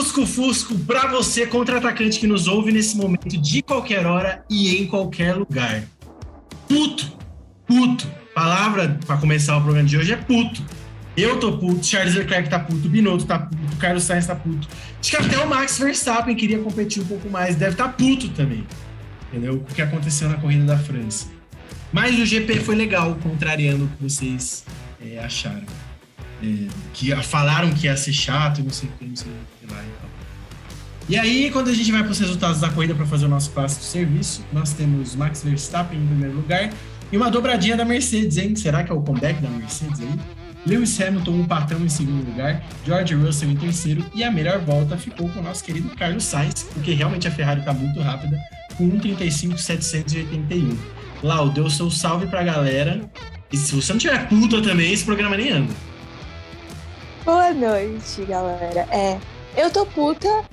Lusco Fusco para você, contra-atacante que nos ouve nesse momento, de qualquer hora e em qualquer lugar. Puto, puto. Palavra para começar o programa de hoje é puto. Eu tô puto, Charles Leclerc tá puto, Binotto tá puto, Carlos Sainz tá puto. Acho que até o Max Verstappen queria competir um pouco mais, deve tá puto também. Entendeu? O que aconteceu na corrida da França. Mas o GP foi legal, contrariando o que vocês é, acharam. É, que falaram que ia ser chato, não sei o que, não sei o que lá e tal. E aí, quando a gente vai para os resultados da corrida para fazer o nosso clássico serviço, nós temos Max Verstappen em primeiro lugar e uma dobradinha da Mercedes, hein? Será que é o comeback da Mercedes aí? Lewis Hamilton, um patrão em segundo lugar, George Russell em terceiro e a melhor volta ficou com o nosso querido Carlos Sainz, porque realmente a Ferrari está muito rápida, com 1,35,781. Lau, deu seu salve para a galera. E se você não tiver puta também, esse programa nem anda. Boa noite, galera. É, eu tô puta,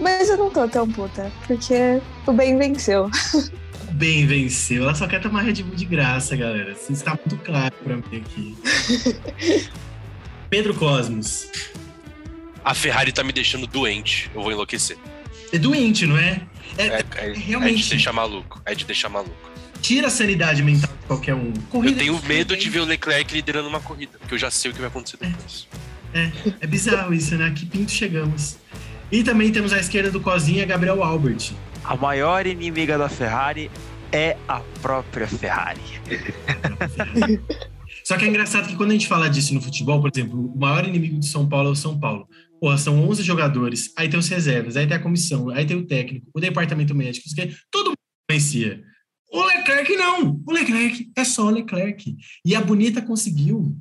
mas eu não tô tão puta, porque o bem venceu. O bem venceu. Ela só quer tomar Red Bull de graça, galera. Isso está muito claro pra mim aqui. Pedro Cosmos. A Ferrari tá me deixando doente. Eu vou enlouquecer. É doente, não é? É, é, é, é realmente. É de deixar maluco. É de deixar maluco. Tira a sanidade mental de qualquer um. Corrida eu tenho medo de ver o Leclerc liderando uma corrida, porque eu já sei o que vai acontecer depois. É, é bizarro isso, né? Que pinto chegamos. E também temos à esquerda do Cozinha, Gabriel Albert. A maior inimiga da Ferrari é a própria Ferrari. Só que é engraçado que quando a gente fala disso no futebol, por exemplo, o maior inimigo de São Paulo é o São Paulo. Pô, são 11 jogadores, aí tem os reservas, aí tem a comissão, aí tem o técnico, o departamento médico, todo mundo conhecia. O Leclerc não, o Leclerc é só o Leclerc. E a Bonita conseguiu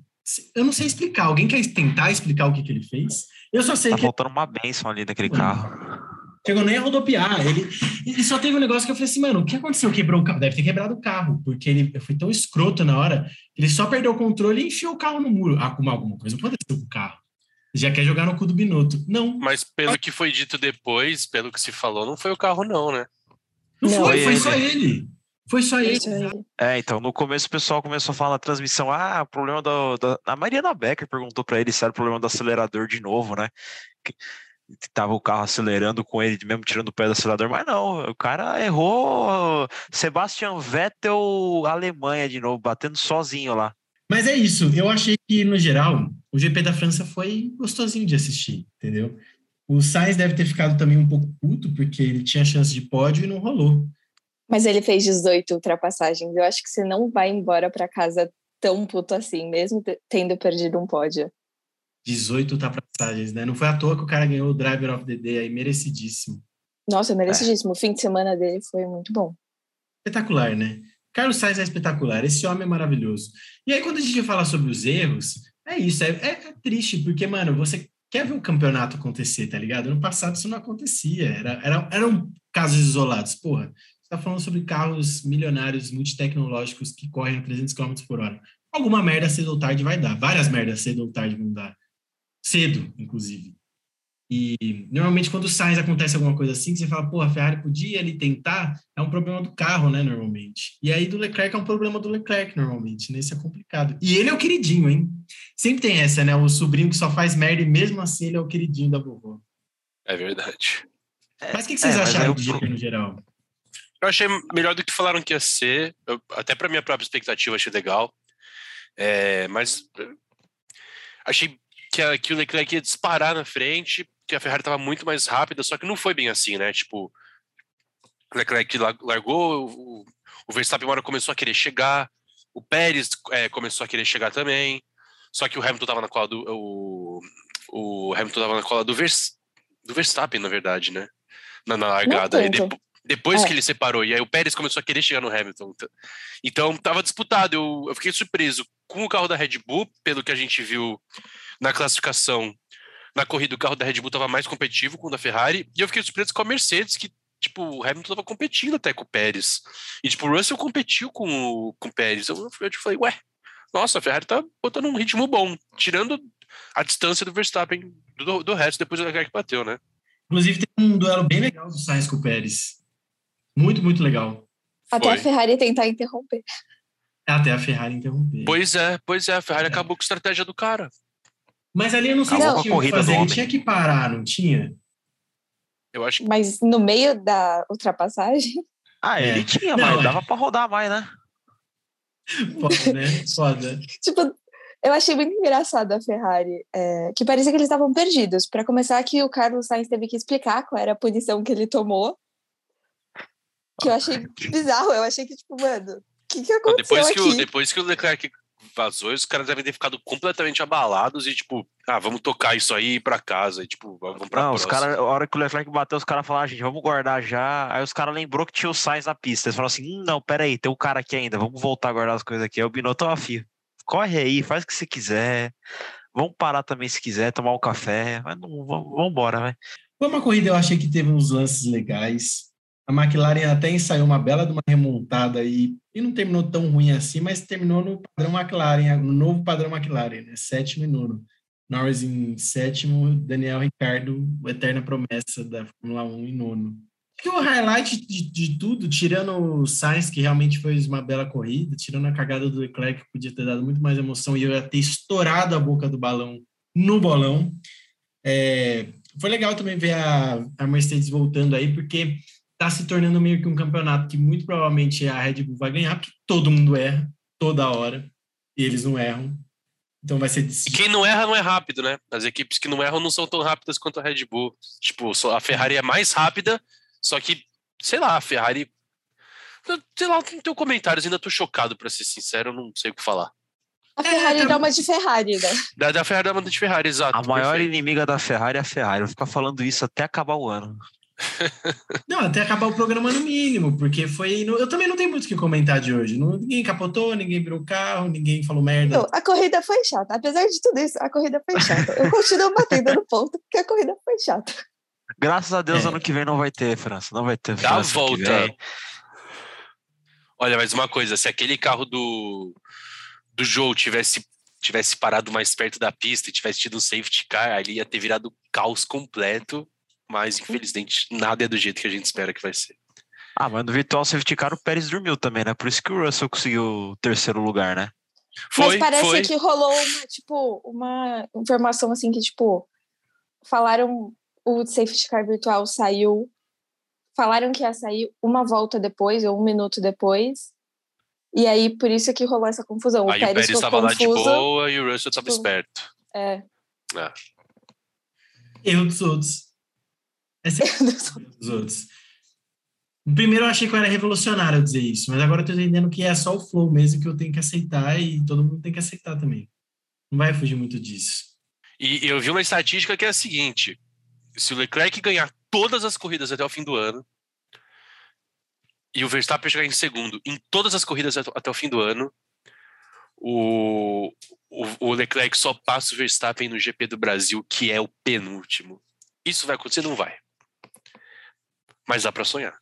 eu não sei explicar. Alguém quer tentar explicar o que, que ele fez? Eu só sei tá que. Tá faltando uma benção ali daquele carro. Chegou nem a rodopiar. Ele, ele só teve um negócio que eu falei assim, mano, o que aconteceu? Quebrou o carro? Deve ter quebrado o carro, porque ele foi tão escroto na hora. Ele só perdeu o controle e enfiou o carro no muro. Ah, como alguma coisa aconteceu com o carro. Já quer jogar no cu do Binotto. Não. Mas pelo que foi dito depois, pelo que se falou, não foi o carro, não, né? Não, não foi, foi só ele. Foi só ele. É, então, no começo o pessoal começou a falar na transmissão, ah, o problema do, da... A Mariana Becker perguntou para ele se era o problema do acelerador de novo, né? Que, tava o carro acelerando com ele, mesmo tirando o pé do acelerador, mas não, o cara errou Sebastian Vettel Alemanha de novo, batendo sozinho lá. Mas é isso, eu achei que, no geral, o GP da França foi gostosinho de assistir, entendeu? O Sainz deve ter ficado também um pouco puto, porque ele tinha chance de pódio e não rolou. Mas ele fez 18 ultrapassagens. Eu acho que você não vai embora para casa tão puto assim, mesmo tendo perdido um pódio. 18 ultrapassagens, né? Não foi à toa que o cara ganhou o Driver of the Day aí, merecidíssimo. Nossa, merecidíssimo. É. O fim de semana dele foi muito bom. Espetacular, né? Carlos Sainz é espetacular, esse homem é maravilhoso. E aí, quando a gente fala sobre os erros, é isso, é, é, é triste, porque, mano, você quer ver o campeonato acontecer, tá ligado? No passado isso não acontecia, era, era, eram casos isolados. Porra, está falando sobre carros milionários, multitecnológicos que correm a 300 km por hora. Alguma merda cedo ou tarde vai dar. Várias merdas cedo ou tarde vão dar. Cedo, inclusive. E normalmente quando Sainz acontece alguma coisa assim, que você fala, pô, a Ferrari podia ele tentar, é um problema do carro, né, normalmente. E aí do Leclerc é um problema do Leclerc, normalmente, né? Isso é complicado. E ele é o queridinho, hein? Sempre tem essa, né? O sobrinho que só faz merda e mesmo assim ele é o queridinho da vovó. É verdade. Mas o que, que vocês é, acharam eu... do GP no geral? Eu achei melhor do que falaram que ia ser. Eu, até para minha própria expectativa, achei legal. É, mas achei que, a, que o Leclerc ia disparar na frente, que a Ferrari estava muito mais rápida, só que não foi bem assim, né? Tipo, o Leclerc largou, o, o Verstappen uma hora começou a querer chegar, o Pérez é, começou a querer chegar também, só que o Hamilton estava na cola do. O, o Hamilton tava na cola do, Vers, do Verstappen, na verdade, né? Na, na largada. E depois, depois é. que ele separou. E aí o Pérez começou a querer chegar no Hamilton. Então tava disputado. Eu, eu fiquei surpreso com o carro da Red Bull, pelo que a gente viu na classificação. Na corrida, o carro da Red Bull estava mais competitivo com o da Ferrari. E eu fiquei surpreso com a Mercedes, que, tipo, o Hamilton estava competindo até com o Pérez. E, tipo, o Russell competiu com o, com o Pérez. Eu, eu falei, ué, nossa, a Ferrari tá botando um ritmo bom, tirando a distância do Verstappen do, do resto, depois do Leclerc bateu, né? Inclusive, tem um duelo bem legal do Sainz com o Pérez. Muito, muito legal. Até Foi. a Ferrari tentar interromper. Até a Ferrari interromper. Pois é, pois é, a Ferrari é. acabou com a estratégia do cara. Mas ali eu não sei se tinha que fazer, ele tinha que parar, não tinha? Eu acho que Mas no meio da ultrapassagem, Ah, É. ele tinha, Não, mas é. dava pra rodar mais, né? Foda, né? Foda. tipo, eu achei muito engraçado a Ferrari, é, que parecia que eles estavam perdidos. Para começar, que o Carlos Sainz teve que explicar qual era a punição que ele tomou. Que eu achei bizarro. Eu achei que, tipo, mano, o que, que aconteceu depois que, o, depois que o Leclerc vazou, os caras devem ter ficado completamente abalados e, tipo, ah, vamos tocar isso aí e ir pra casa. E, tipo, vamos pra Não, os caras, a hora que o Leclerc bateu, os caras falaram, ah, gente, vamos guardar já. Aí os caras lembrou que tinha o Sainz na pista. Eles falaram assim: hum, não, peraí, tem um cara aqui ainda, vamos voltar a guardar as coisas aqui. Aí o Binotto, ó, filho, corre aí, faz o que você quiser. Vamos parar também se quiser, tomar um café. Mas não, vamos, vamos embora, vai. Foi uma corrida, eu achei que teve uns lances legais. A McLaren até ensaiou uma bela de uma remontada aí, e não terminou tão ruim assim, mas terminou no padrão McLaren, no novo padrão McLaren, né? Sétimo e nono. Norris em sétimo, Daniel Ricciardo, eterna promessa da Fórmula 1 em nono. Que o highlight de, de tudo, tirando o Sainz, que realmente fez uma bela corrida, tirando a cagada do Leclerc, que podia ter dado muito mais emoção e eu ia ter estourado a boca do balão no bolão. É, foi legal também ver a, a Mercedes voltando aí, porque está se tornando meio que um campeonato que muito provavelmente a Red Bull vai ganhar, porque todo mundo erra, toda hora, e eles não erram. Então vai ser E decidido. quem não erra não é rápido, né? As equipes que não erram não são tão rápidas quanto a Red Bull. Tipo, a Ferrari é mais rápida, só que, sei lá, a Ferrari. Sei lá, não tenho comentários, ainda tô chocado, pra ser sincero, eu não sei o que falar. A Ferrari É, dá uma de Ferrari, né? Da, da Ferrari da banda de Ferrari, exato. A maior perfeito. inimiga da Ferrari é a Ferrari. Eu vou ficar falando isso até acabar o ano. Não, até acabar o programa no mínimo, porque foi. Eu também não tenho muito o que comentar de hoje. Não- ninguém capotou, ninguém virou o carro, ninguém falou merda. Não, a corrida foi chata. Apesar de tudo isso, a corrida foi chata. Eu continuo batendo no ponto, porque a corrida foi chata. Graças a Deus, É. ano que vem não vai ter, França. Não vai ter. Que volta. Olha, mas uma coisa, se aquele carro do, do Joe tivesse, tivesse parado mais perto da pista e tivesse tido um safety car, ali ia ter virado caos completo. Mas, infelizmente, nada é do jeito que a gente espera que vai ser. Ah, mas no virtual safety car o Pérez dormiu também, né? Por isso que o Russell conseguiu o terceiro lugar, né? Foi, Mas parece foi. que rolou uma, tipo, uma informação assim que, tipo, falaram o safety car virtual saiu. Falaram que ia sair uma volta depois, ou um minuto depois. E aí, por isso que rolou essa confusão. Aí o Pérez estava lá de boa e o Russell estava tipo, esperto. É. Erro dos outros. É dos outros. Primeiro eu achei que eu era revolucionário dizer isso, mas agora eu tô entendendo que é só o flow mesmo que eu tenho que aceitar e todo mundo tem que aceitar também. Não vai fugir muito disso. E eu vi uma estatística que é a seguinte: se o Leclerc ganhar todas as corridas até o fim do ano, e o Verstappen chegar em segundo em todas as corridas até até o fim do ano, o, o, o Leclerc só passa o Verstappen no GP do Brasil, que é o penúltimo. Isso vai acontecer? Não vai. Mas dá pra sonhar.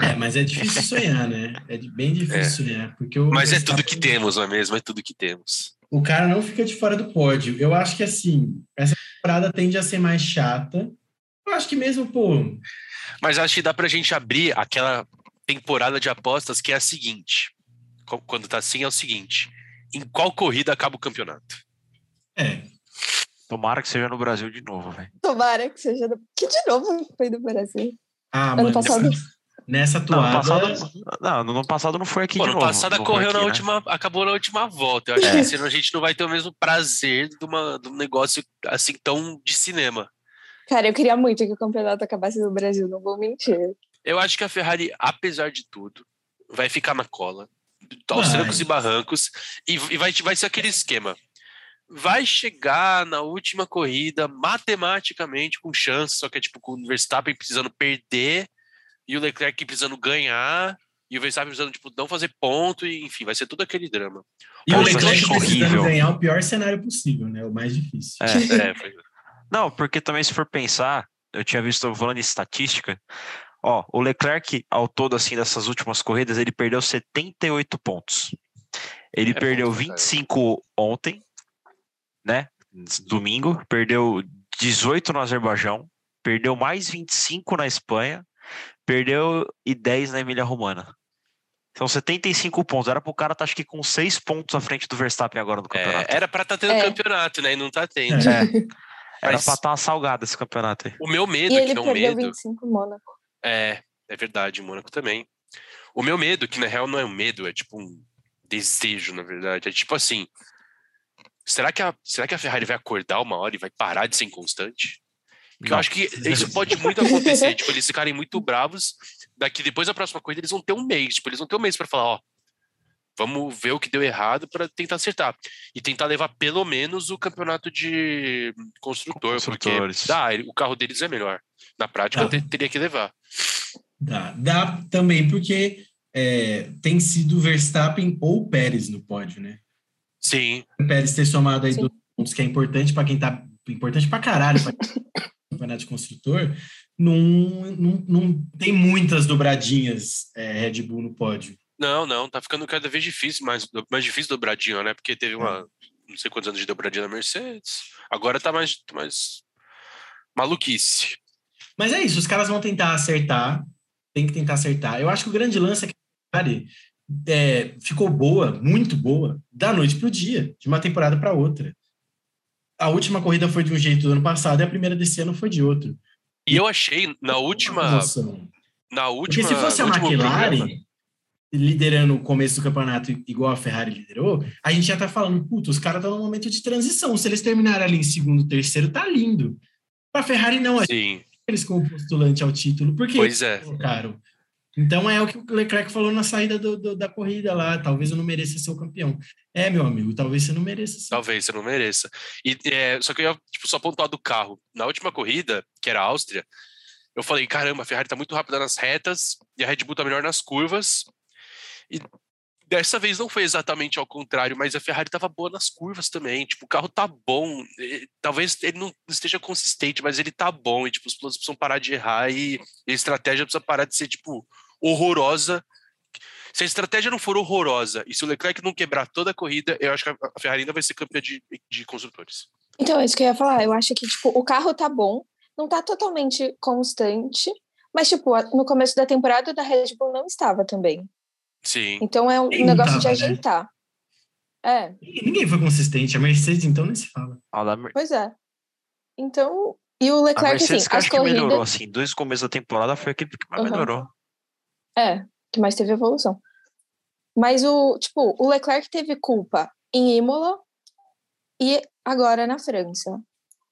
É, mas é difícil sonhar, né? É bem difícil É. sonhar. Porque o Mas é tudo que temos, não é mesmo? É tudo que temos. o cara não fica de fora do pódio. Eu acho que assim, essa temporada tende a ser mais chata. Eu acho que mesmo, pô, Mas acho que dá pra gente abrir aquela temporada de apostas que é a seguinte. Quando tá assim, é o seguinte. Em qual corrida acaba o campeonato? é. Tomara que seja no Brasil de novo, velho. Tomara que seja. do- Que de novo foi do Brasil. Ah, Ano mano, passado. nessa, nessa Não, toada. no passado, não, no ano passado não foi aqui Pô, de no novo. passado não foi correu aqui, na né? última, acabou na última volta. Eu acho que esse ano a gente não vai ter o mesmo prazer de, uma, de um negócio assim tão de cinema. Cara, eu queria muito que o campeonato acabasse no Brasil, não vou mentir. Eu acho que a Ferrari, apesar de tudo, vai ficar na cola, aos trancos e barrancos, e, e vai, vai ser aquele esquema. Vai chegar na última corrida matematicamente com chance, só que é tipo com o Verstappen precisando perder e o Leclerc precisando ganhar e o Verstappen precisando tipo não fazer ponto e enfim, vai ser tudo aquele drama. E o Nossa, Leclerc acho precisando horrível. ganhar o pior cenário possível, né? O mais difícil. É. É, foi- Não, porque também se for pensar, eu tinha visto falando de estatística, ó, o Leclerc ao todo assim dessas últimas corridas, ele perdeu 78 pontos. Ele É perdeu caralho. 25 ontem, né? Domingo, perdeu 18 no Azerbaijão, perdeu mais 25 na Espanha, perdeu e 10 na Emília Romana. São 75 pontos. Era pro cara estar acho que com 6 pontos à frente do Verstappen agora no é, campeonato. era pra estar tendo É. campeonato, né? E não tá tendo. É. Era Mas- pra estar salgado esse campeonato aí. O meu medo, E que ele não é um perdeu medo. 25 em Mônaco. É, é verdade, Mônaco também. O meu medo, que na real não é um medo, é tipo um desejo, na verdade. É tipo assim. Será que a, será que a Ferrari vai acordar uma hora e vai parar de ser inconstante? Porque eu Não. acho que isso pode muito acontecer. tipo, eles ficarem muito bravos. Daqui depois da próxima corrida, eles vão ter um mês. Tipo, eles vão ter um mês pra falar, ó. Vamos ver o que deu errado para tentar acertar. E tentar levar pelo menos o campeonato de construtor, porque dá, o carro deles é melhor. Na prática, te- teria que levar. Dá, dá também porque é, tem sido Verstappen ou Pérez no pódio, né? Sim, O Pérez ter somado aí Sim. dois pontos que é importante para quem tá importante para caralho para campeonato de construtor, não, não, não tem muitas dobradinhas é, Red Bull no pódio. Não, não, tá ficando cada vez difícil, mais, mais difícil dobradinha, né? Porque teve uma, não sei quantos anos de dobradinha na Mercedes. Agora tá mais, mais maluquice. Mas é isso, os caras vão tentar acertar, tem que tentar acertar. Eu acho que o grande lance é que a Ferrari é, ficou boa, muito boa, da noite pro dia, de uma temporada para outra. A última corrida foi de um jeito do ano passado e a primeira desse ano foi de outro. E eu achei na última, Noção. na Porque última, se fosse a McLaren programa- liderando o começo do campeonato igual a Ferrari liderou, a gente já tá falando, puta, os caras estão num momento de transição. Se eles terminarem ali em segundo, terceiro, tá lindo. Pra Ferrari não, Sim, eles como postulante ao título, porque pois é. colocaram. Então é o que o Leclerc falou na saída do- do- da corrida lá. Talvez eu não mereça ser o campeão. É, meu amigo, talvez você não mereça. Talvez você não mereça. E, é, só que eu ia tipo, só pontuar do carro. Na última corrida, que era a Áustria, eu falei: caramba, a Ferrari tá muito rápida nas retas e a Red Bull tá melhor nas curvas. E dessa vez não foi exatamente ao contrário, mas a Ferrari tava boa nas curvas também. Tipo, o carro tá bom. Talvez ele não esteja consistente, mas ele tá bom. E, tipo, os pilotos precisam parar de errar e a estratégia precisa parar de ser, tipo, horrorosa. Se a estratégia não for horrorosa e se o Leclerc não quebrar toda a corrida, eu acho que a a Ferrari ainda vai ser campeã de, de construtores. Então, é isso que eu ia falar. Eu acho que, tipo, o carro tá bom, não tá totalmente constante, mas, tipo, a- no começo da temporada da Red Bull não estava também. Sim. Então é um Nem negócio de tava, né? ajeitar. É, Ninguém foi consistente. A Mercedes, então, nem se fala. A Mer- pois é. Então, e o a Leclerc, assim, Mercedes que eu as acho que melhorou, corridas. assim, dois começos da temporada foi aquele que mais Aham. melhorou. É, que mais teve evolução. Mas o, tipo, o Leclerc teve culpa em Imola e agora na França.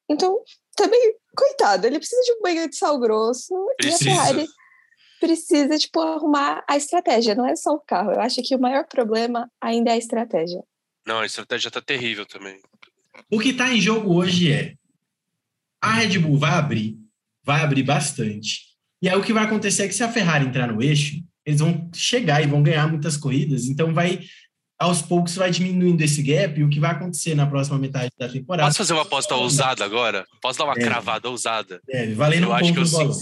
Então, também, coitado, ele precisa de um banho de sal grosso e a Precisa. Ferrari precisa, tipo, arrumar a estratégia, não é só o carro. Eu acho que o maior problema ainda é a estratégia. Não, a estratégia tá terrível também. O que está em jogo hoje é a Red Bull vai abrir, vai abrir bastante. E aí o que vai acontecer é que se a Ferrari entrar no eixo, eles vão chegar e vão ganhar muitas corridas. Então vai aos poucos vai diminuindo esse gap. E o que vai acontecer na próxima metade da temporada? Posso fazer uma aposta ousada agora? Posso dar uma É. cravada ousada? É, valendo Eu um acho ponto que eu bolão.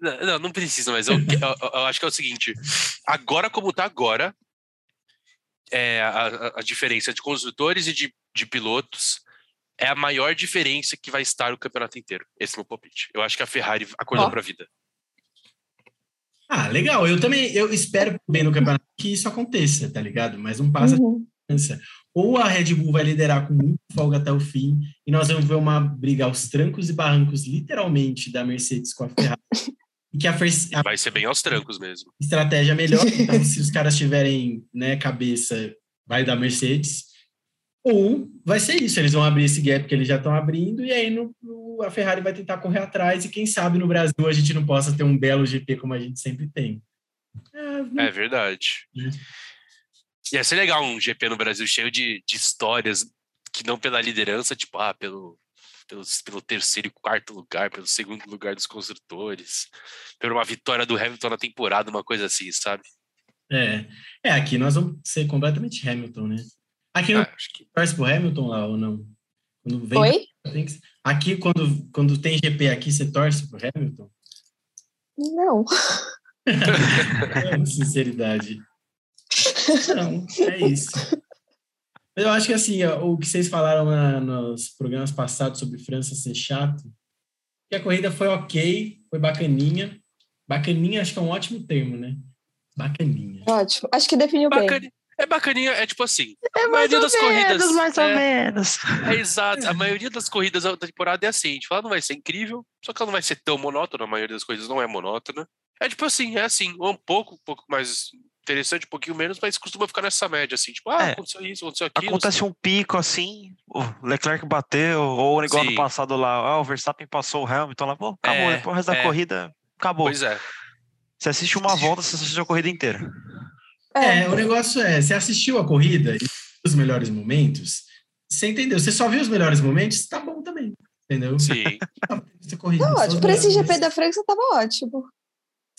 Não, não, precisa, mas eu, eu- eu acho que é o seguinte: agora, como tá agora, é, a, a- a diferença de construtores e de, de pilotos é a maior diferença que vai estar o campeonato inteiro. Esse é o meu palpite. Eu acho que a Ferrari acordou Ó. pra vida. Ah, legal. Eu também eu espero bem no campeonato que isso aconteça, tá ligado? Mas não passa Uhum. Ou a Red Bull vai liderar com muita folga até o fim, e nós vamos ver uma briga aos trancos e barrancos, literalmente, da Mercedes com a Ferrari. e que a, Fer- a Vai ser bem aos trancos mesmo. estratégia melhor. Então, se os caras tiverem né, cabeça, vai dar Mercedes. Ou vai ser isso, eles vão abrir esse gap que eles já estão abrindo, e aí no, no- a Ferrari vai tentar correr atrás, e quem sabe no Brasil a gente não possa ter um belo GP como a gente sempre tem. É, É verdade. Uhum. Ia ser legal um GP no Brasil cheio de, de histórias que não pela liderança, tipo, ah, pelo, pelo, pelo terceiro e quarto lugar, pelo segundo lugar dos construtores, por uma vitória do Hamilton na temporada, uma coisa assim, sabe? É, é, aqui nós vamos ser completamente Hamilton, né? Aqui não Ah, acho que torce pro Hamilton lá ou não? Quando vem, Oi? tem que- Aqui, quando, quando tem GP aqui, você torce pro Hamilton? Não. Sinceridade. Não, é isso. Eu acho que assim, ó, o que vocês falaram na- nos programas passados sobre França ser chato, que a corrida foi ok, foi bacaninha. Bacaninha acho que é um ótimo termo, né? Bacaninha. Ótimo. Acho que definiu bem. É bacaninha, é tipo assim. É a mais maioria ou das menos, corridas. mais ou é, menos. é exato. A maioria das corridas da temporada é assim. Tipo, ela não vai ser incrível, só que ela não vai ser tão monótona. A maioria das coisas não é monótona. É tipo assim, é assim, um pouco, um pouco mais interessante, um pouquinho menos, mas costuma ficar nessa média, assim, tipo, ah, É. aconteceu isso, aconteceu aquilo. Acontece um pico assim, o Leclerc bateu, ou igual no passado lá, ah, o Verstappen passou o Hamilton lá, pô, acabou, É, depois resto da é. corrida, acabou. Pois é. Você assiste uma volta, você assiste a corrida inteira. É, É, o negócio é, você assistiu a corrida e os melhores momentos, você entendeu? Você só viu os melhores momentos, tá bom também, entendeu? Sim. Essa corrida, tá ótimo. Pra esse GP da França tava ótimo.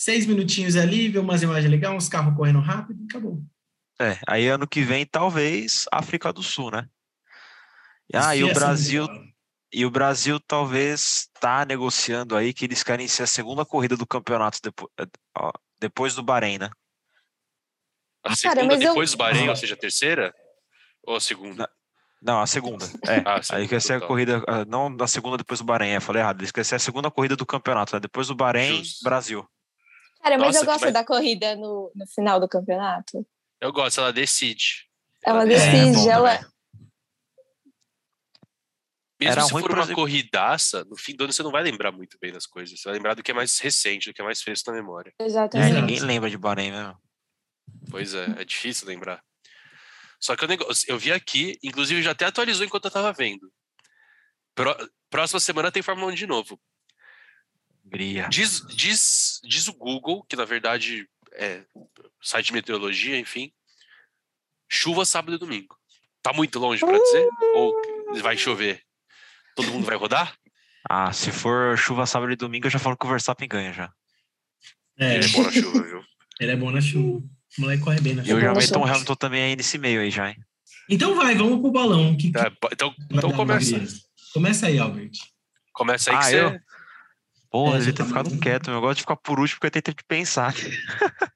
Seis minutinhos ali, ver umas imagens legais, uns carros correndo rápido, acabou. É, aí ano que vem, talvez, África do Sul, né? Ah, e o ser Brasil, legal. e o Brasil talvez tá negociando aí que eles querem ser a segunda corrida do campeonato depois, depois do Bahrein, né? A Cara, segunda mas eu- depois do Bahrein, Ah. ou seja, a terceira? Ou a segunda? Não, a segunda. É. Ah, a Aí segunda, quer ser a tá. corrida, ah, não da segunda depois do Bahrein, eu falei errado. Ser a segunda corrida do campeonato, né? Depois do Bahrein, Justo. Brasil. Cara, mas Nossa, eu que gosto vai- da corrida no, no final do campeonato. Eu gosto, ela decide. Ela É, decide, bom ela. também. Mesmo Era se ruim, for uma exemplo- corridaça, no fim do ano você não vai lembrar muito bem das coisas. Você vai lembrar do que é mais recente, do que é mais fresco na memória. É, Exatamente. Exato. ninguém lembra de Bahrein mesmo. Pois é, é difícil lembrar. Só que o negócio, eu vi aqui, inclusive já até atualizou enquanto eu tava vendo. Pró- próxima semana tem Fórmula 1 de novo. Diz, diz, diz o Google, que na verdade é site de meteorologia, enfim. Chuva sábado e domingo. Tá muito longe pra dizer? Ou vai chover? Todo mundo vai rodar? Ah, se for chuva sábado e domingo, eu já falo que o Verstappen ganha já. É, Ele é bom na chuva, viu? ele é bom na chuva. O moleque corre bem na E eu chuva. já bom, meto um. Hamilton também aí nesse meio aí já, hein? Então vai, vamos pro balão. Que, que Tá, então, então começa. Começa aí, Albert. Começa aí que Ah, você. eu? Pô, É, ele já ter tá ficado quieto, eu gosto de ficar por último porque eu tenho tempo de pensar.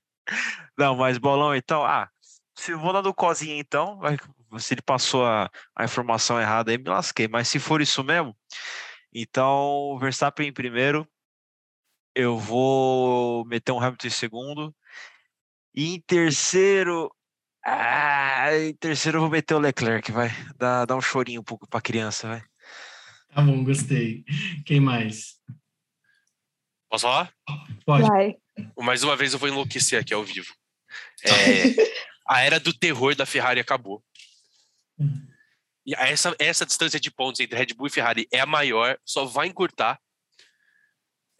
Não, mas bolão, então, ah, se eu vou dar do cozinha então, vai- se ele passou a, a informação errada aí, me lasquei, mas se for isso mesmo, então Verstappen em primeiro, eu vou meter um Hamilton em segundo, e em terceiro, ah, em terceiro eu vou meter o Leclerc, vai, dá, dá um chorinho um pouco pra criança, vai. Tá bom, gostei. Quem mais? Posso falar? Pode. Vai. Mais uma vez eu vou enlouquecer aqui ao vivo. É, a era do terror da Ferrari acabou. E essa, essa distância de pontos entre Red Bull e Ferrari é a maior, só vai encurtar.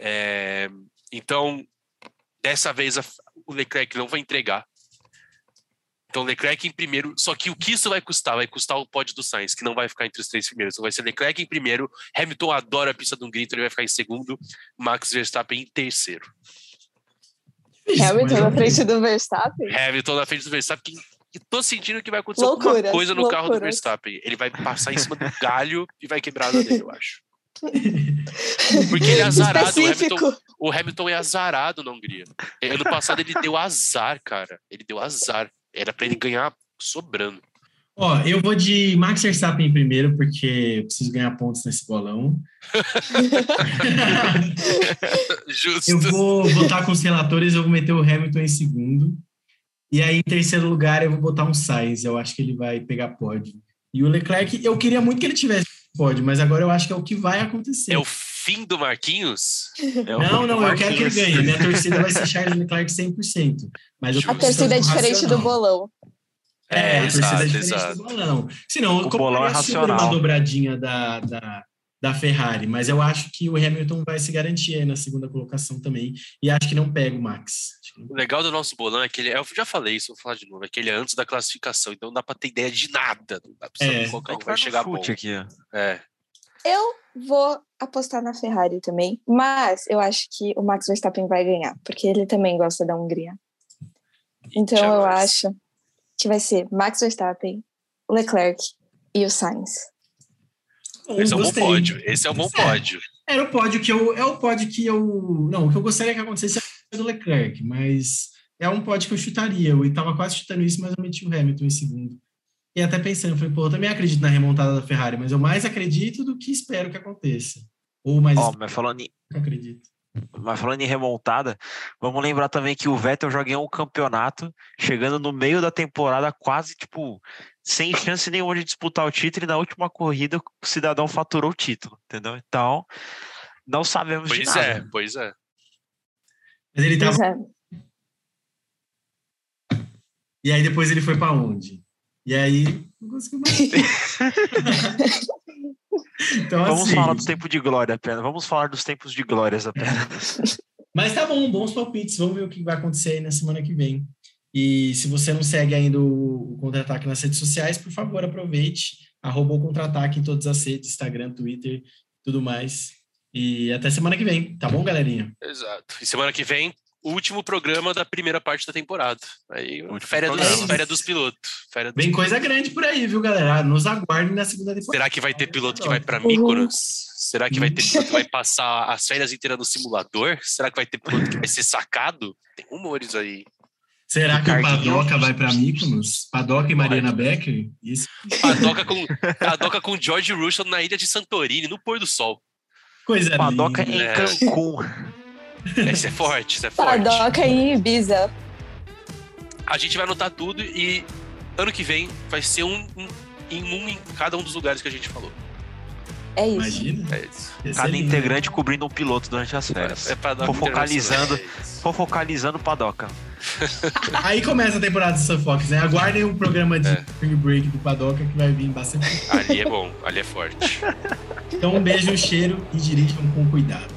É, então, dessa vez a- o Leclerc não vai entregar. Então, Leclerc em primeiro, só que o que isso vai custar? Vai custar o pódio do Sainz, que não vai ficar entre os três primeiros. Então, vai ser Leclerc em primeiro, Hamilton adora a pista do Hungria, então ele vai ficar em segundo, Max Verstappen em terceiro. Hamilton mas na frente do Verstappen. Hamilton na frente do Verstappen. E tô sentindo que vai acontecer alguma Loucuras, coisa no carro do loucuras. Verstappen. Ele vai passar em cima do galho e vai quebrar a dele, eu acho. Porque ele é azarado. O Hamilton, o Hamilton é azarado na Hungria. Ano passado ele deu azar, cara. Ele deu azar. Era pra ele ganhar sobrando. Ó, eu vou de Max Verstappen em primeiro, porque eu preciso ganhar pontos nesse bolão. Justo. eu vou votar com os relatores, eu vou meter o Hamilton em segundo. E aí, em terceiro lugar, eu vou botar um Sainz. Eu acho que ele vai pegar pódio. E o Leclerc, eu queria muito que ele tivesse pódio, mas agora eu acho que é o que vai acontecer. É o fim do Marquinhos? É Não, não, eu quero que ele Marquinhos. ganhe. Minha torcida vai ser Charles Leclerc 100%. Mas eu tô A torcida é buscando diferente do bolão. É, É, a torcida exato, é diferente exato. do bolão. Senão, O como bolão é é super racional. uma dobradinha da, da, da Ferrari, mas eu acho que o Hamilton vai se garantir aí na segunda colocação também. E acho que não pega o Max. Que O legal do nosso bolão é que ele. Eu já falei isso, vou falar de novo. É que ele é antes da classificação, então não dá pra ter ideia de nada. Não dá pra É. qual carro Vai vai chegar bom. aqui, ó. É. Eu vou apostar na Ferrari também, mas eu acho que o Max Verstappen vai ganhar, porque ele também gosta da Hungria. Então eu acho que vai ser Max Verstappen, Leclerc e o Sainz. Bom, Esse é um bom gostei. pódio. Esse é um bom É. pódio. Era o pódio que eu. É o pódio que eu. Não, o que eu gostaria que acontecesse é o do Leclerc, mas é um pódio que eu chutaria. Eu estava quase chutando isso, mas eu meti o Hamilton em segundo. E até pensando, falei, pô, eu também acredito na remontada da Ferrari, mas eu mais acredito do que espero que aconteça. Ou mais Ó, espero mas falando em, acredito. Mas falando em remontada, vamos lembrar também que o Vettel já ganhou um campeonato, chegando no meio da temporada, quase tipo, sem chance nenhuma de disputar o título, e na última corrida o cidadão faturou o título, entendeu? Então, não sabemos Pois de nada. é, pois é. Mas ele Pois tava... é. E aí depois ele foi pra onde? E aí não conseguiu mais. então, Vamos assim, falar do tempo de glória apenas. Vamos falar dos tempos de glórias apenas. Mas tá bom, bons palpites. Vamos ver o que vai acontecer aí na semana que vem. E se você não segue ainda o, o Contra-Ataque nas redes sociais, por favor, aproveite. Arroba o Contra-Ataque em todas as redes, Instagram, Twitter, tudo mais. E até semana que vem, tá bom, galerinha? Exato. E semana que vem, o último programa da primeira parte da temporada. Aí, férias dos, férias dos pilotos. Férias dos Vem coisa grande por aí, viu, galera? Nos aguardem na segunda temporada. Será que vai ter piloto que vai para. Mykonos? Será que vai ter piloto que vai passar as férias inteiras no simulador? Será que vai ter piloto que vai ser sacado? Tem rumores aí. Será que o. Padoca vai para Mykonos? Padoca e Mariana Becker? Isso. Padoca com, padoca com George Russell na ilha de Santorini, no pôr do sol. Coisa Padoca linda. em É. Cancún. Esse é forte, esse é forte. Padoca em Ibiza. A gente vai anotar tudo e ano que vem vai ser um, um- em um em cada um dos lugares que a gente falou. É isso. Imagina. É isso. Cada lindo. integrante cobrindo um piloto durante as férias. É Fofocalizando. Internacional. É isso. Fofocalizando Padoca. Aí começa a temporada do Sunfox, né? Aguardem um programa de É. Spring Break do Padoca que vai vir bastante. Ali é bom, ali é forte. Então, um beijo, um cheiro e dirijam com cuidado.